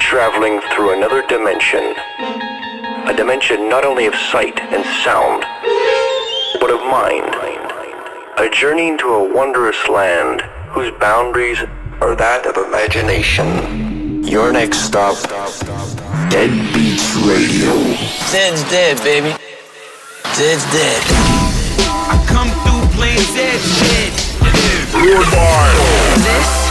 traveling through another dimension. A dimension not only of sight and sound, but of mind. A journey into a wondrous land whose boundaries are that of imagination. Your next stop, Dead Beats Radio. Dead's dead, baby. Dead's dead. I come through playing dead shit. This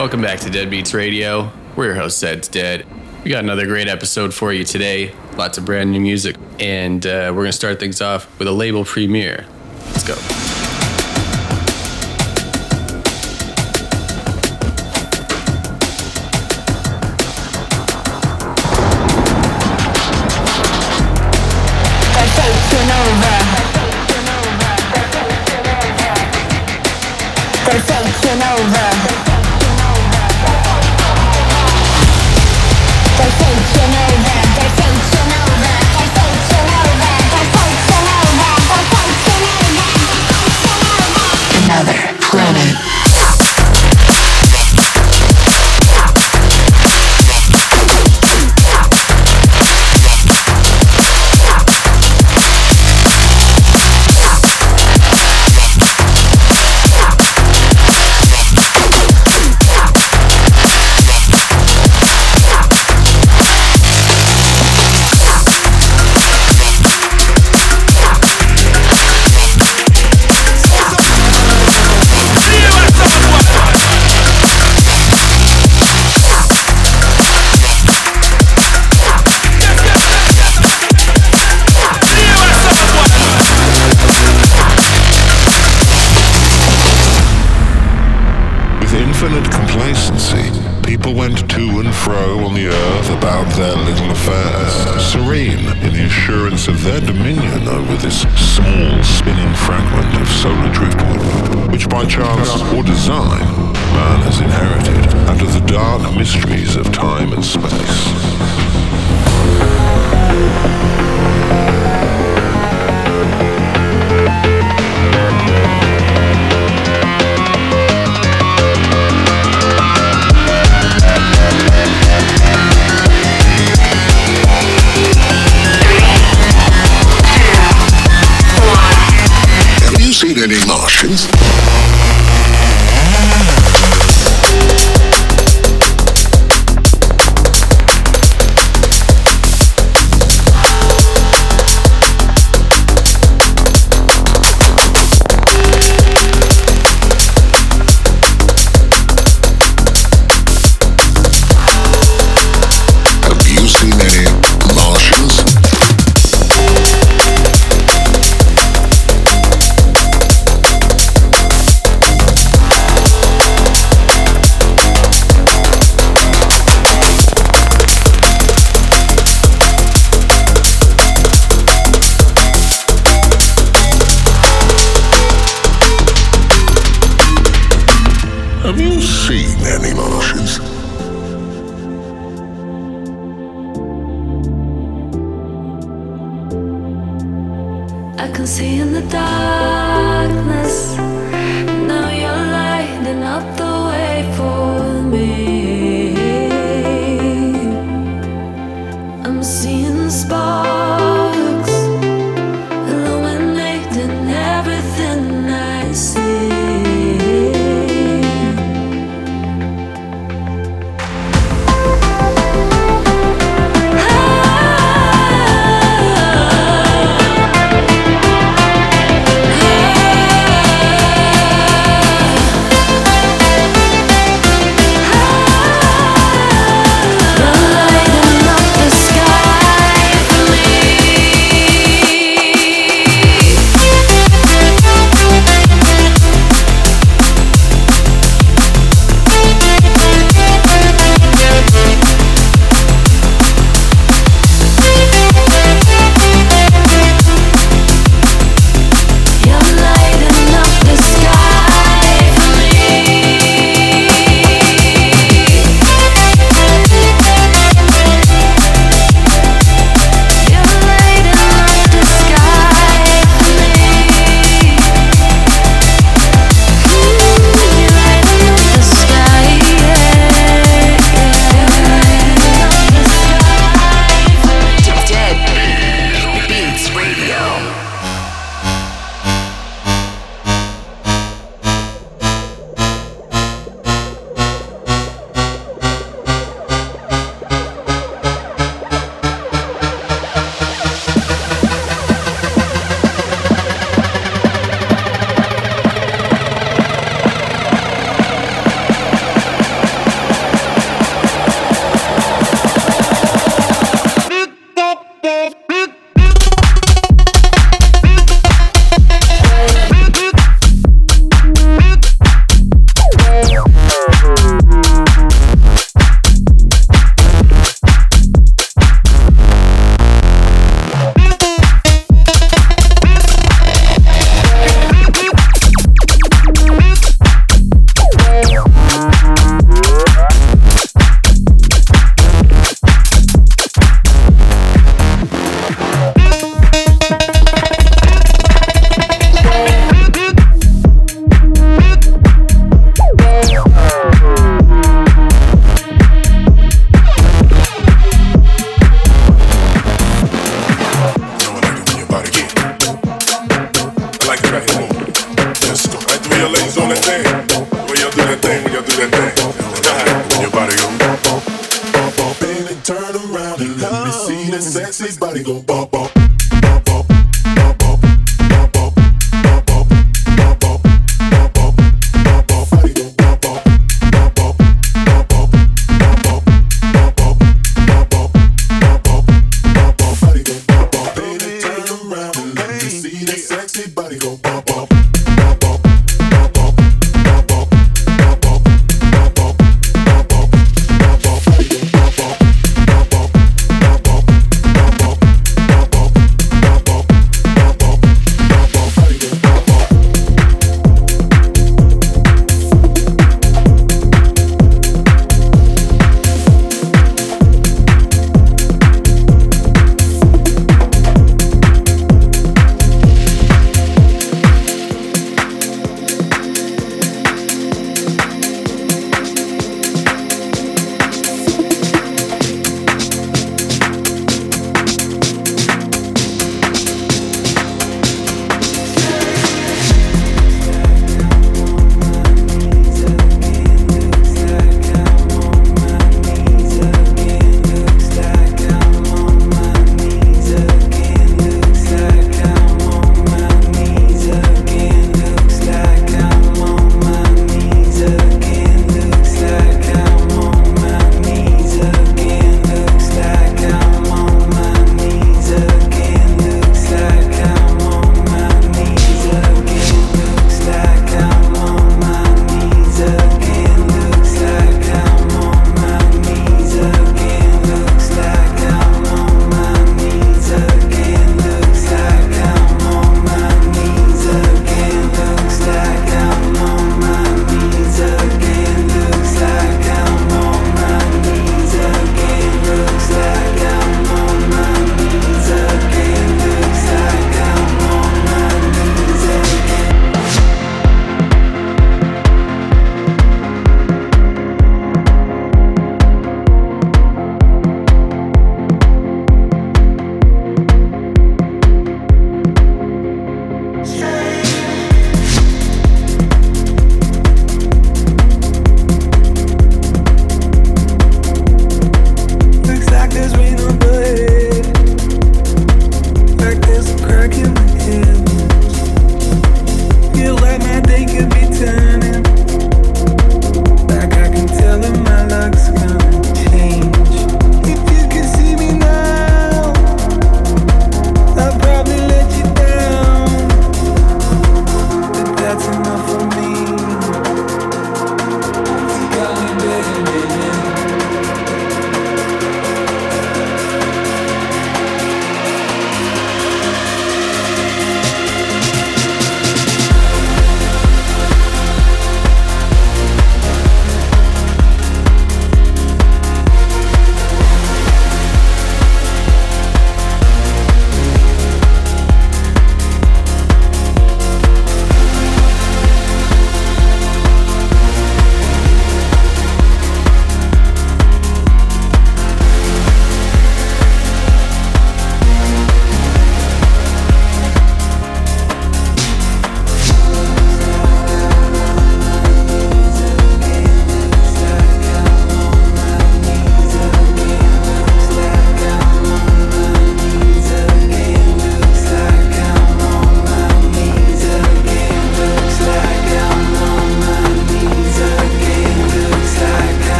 Welcome back to Dead Beats Radio. We're your host, Zeds Dead. We got another great episode for you today. Lots of brand new music. And uh, we're going to start things off with a label premiere. Let's go.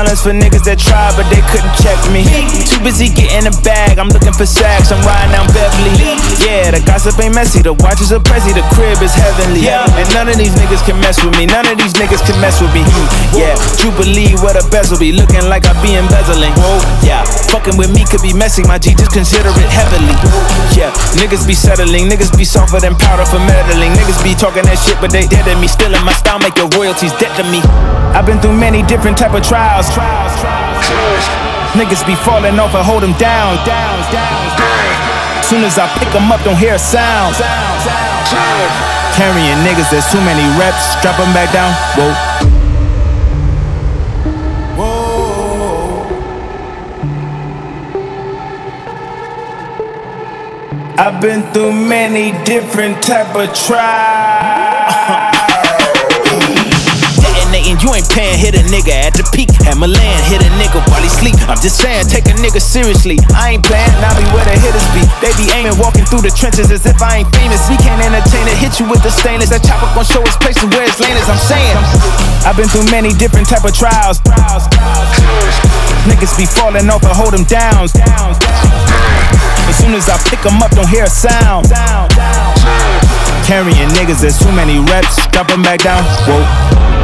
Silence for niggas that try, but they couldn't check me. Too busy getting a bag, I'm looking for sacks, I'm riding down Beverly. Yeah, the gossip ain't messy, the watches are pressy, the crib is heavenly. Yeah. And none of these niggas can mess with me, none of these niggas can mess with me. Yeah, Jubilee, where the bezel be, looking like I be embezzling. Whoa, yeah, fucking with me could be messy, my G, just consider it heavily. Yeah, niggas be settling, niggas be softer than powder for meddling. Niggas be talking that shit, but they dead to me. Still in my style, make your royalties dead to me. I've been through many different type of trials. trials, trials, trials. Niggas be falling off and hold them down. down Soon as I pick them up, don't hear a sound. Carrying niggas, there's too many reps. Drop them back down. Whoa. I've been through many different type of trials. You ain't paying, hit a nigga at the peak. At Milan, hit a nigga while he sleep. I'm just saying, take a nigga seriously. I ain't playing, I be where the hitters be. They be aiming, walking through the trenches as if I ain't famous. We can't entertain it, hit you with the stainless. That chopper gon' show his place and where his lane is. I'm saying, I've been through many different type of trials. Niggas be falling off and hold them down. As soon as I pick them up, don't hear a sound. Carrying niggas, there's too many reps. Drop them back down. Whoa.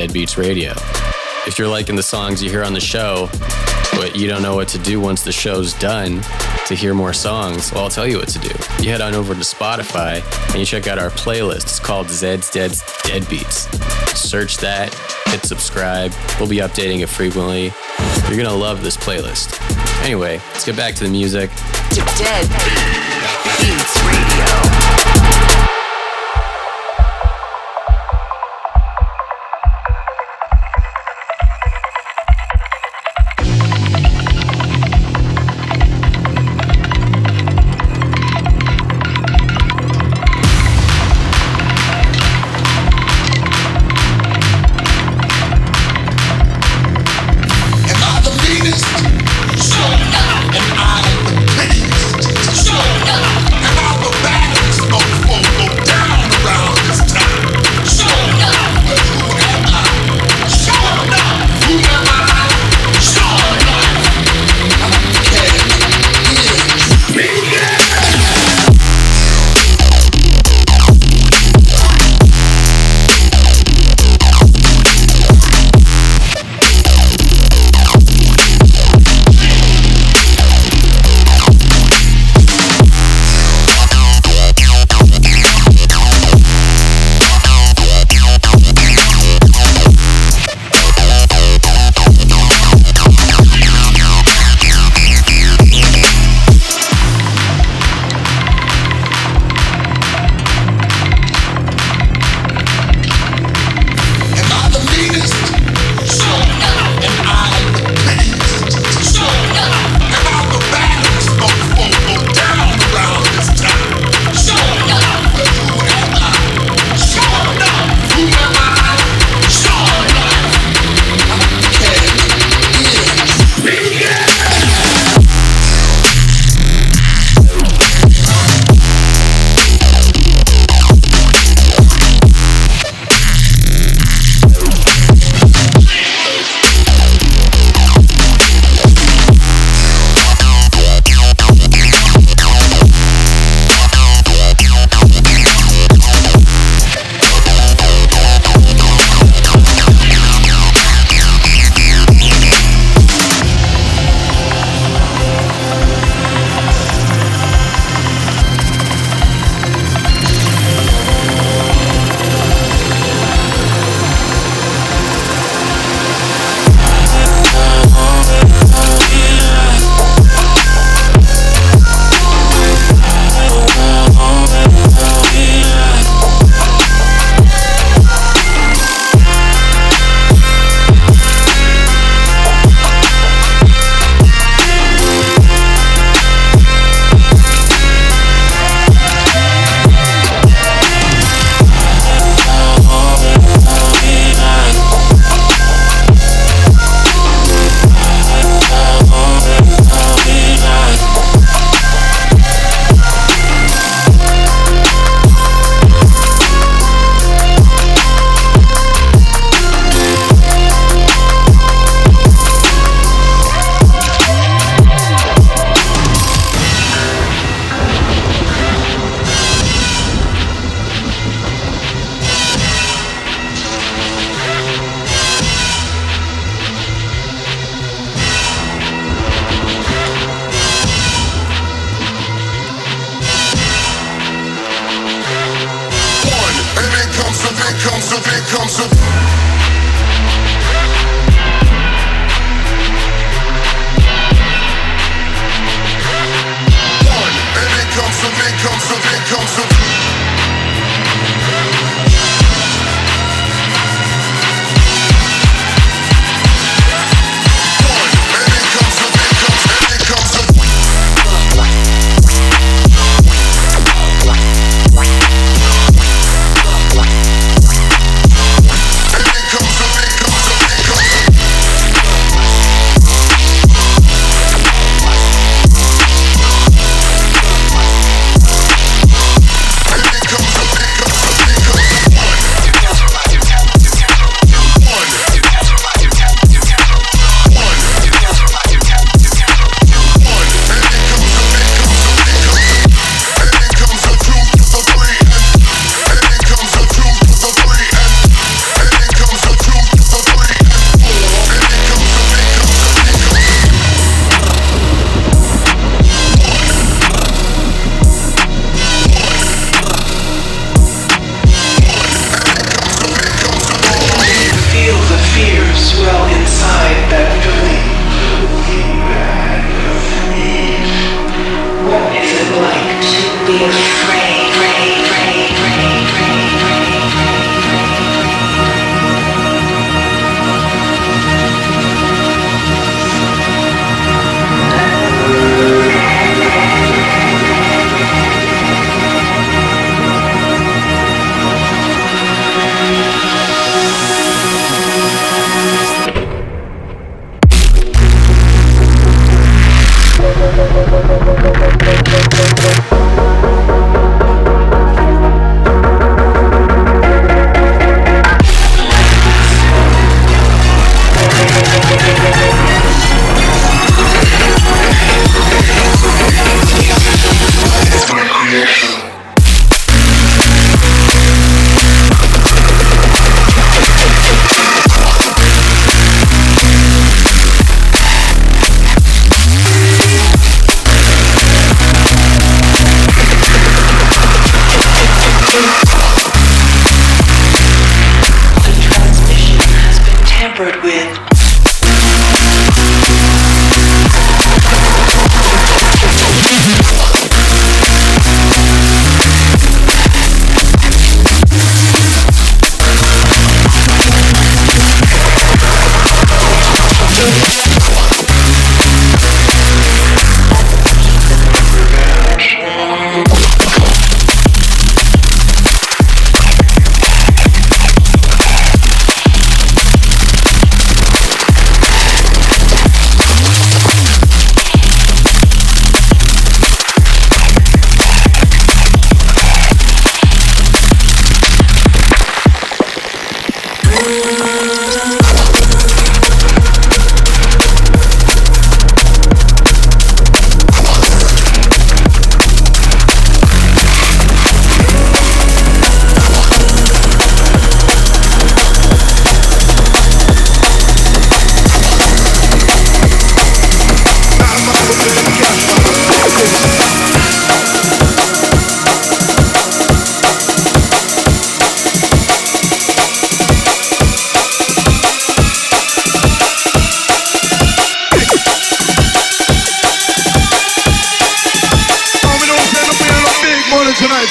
Listening to Dead Beats Radio. If you're liking the songs you hear on the show, but you don't know what to do once the show's done, to hear more songs, well, I'll tell you what to do. You head on over to Spotify and you check out our playlist. It's called Zeds Dead's Deadbeats. Search that, hit subscribe. We'll be updating it frequently. You're gonna love this playlist. Anyway, let's get back to the music. Radio.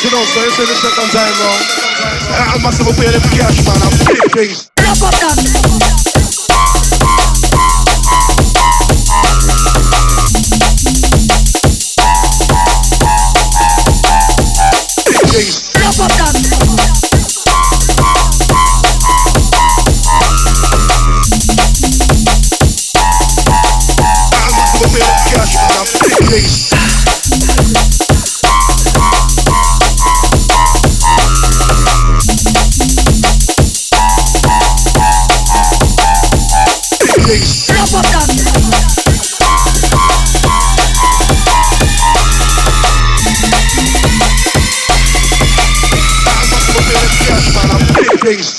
You know, so you see the second time round. I'm massive pay them cash, man. I'm big things. I'm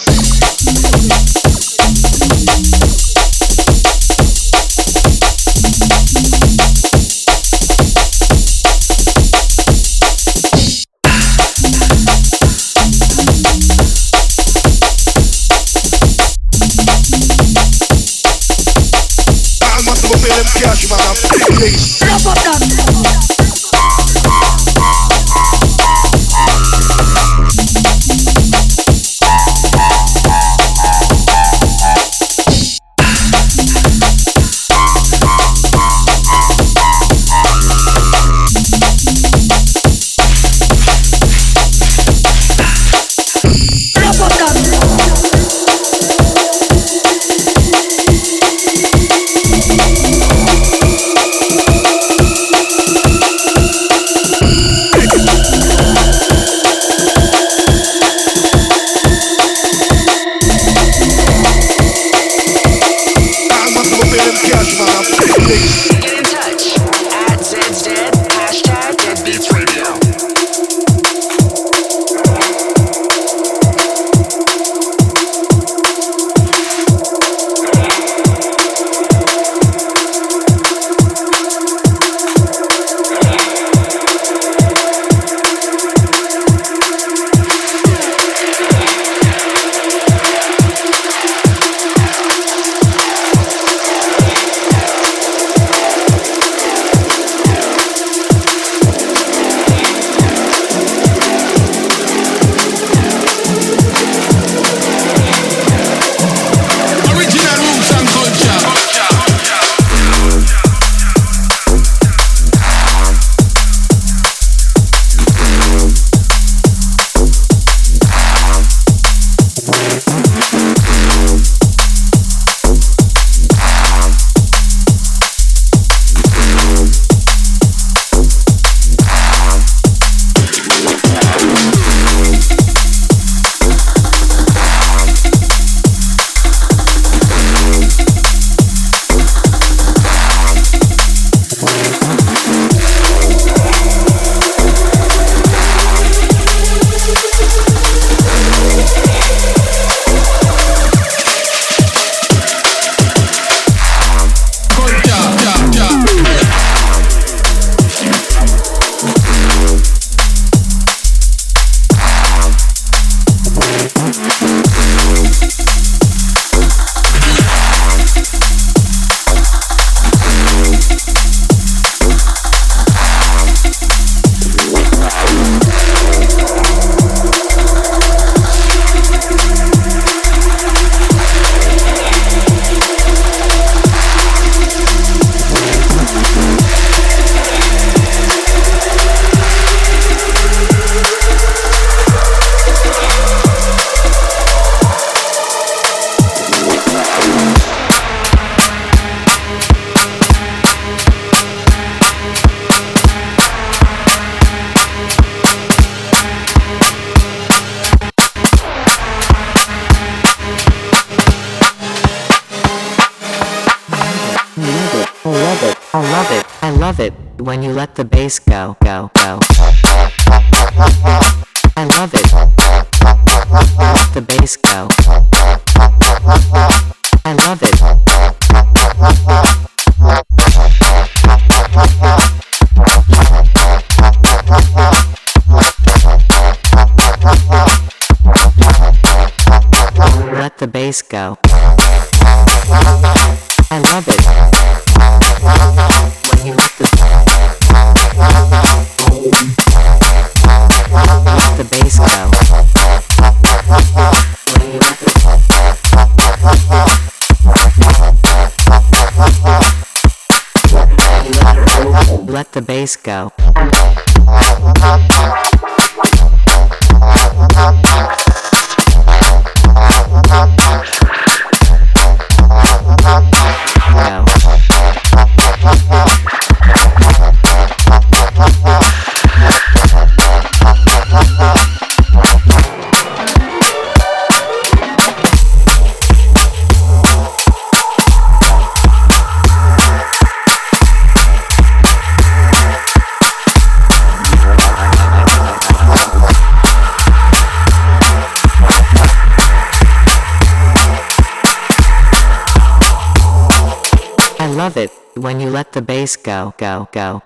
go, go, go.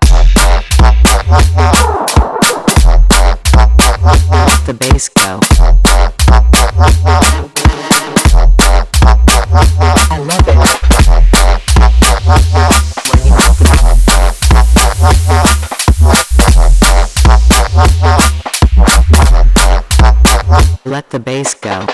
The bass go. I love it. Let the bass. Go.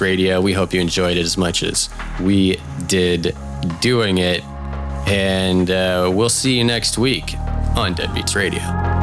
Radio. We hope you enjoyed it as much as we did doing it. And uh, we'll see you next week on Deadbeats Radio.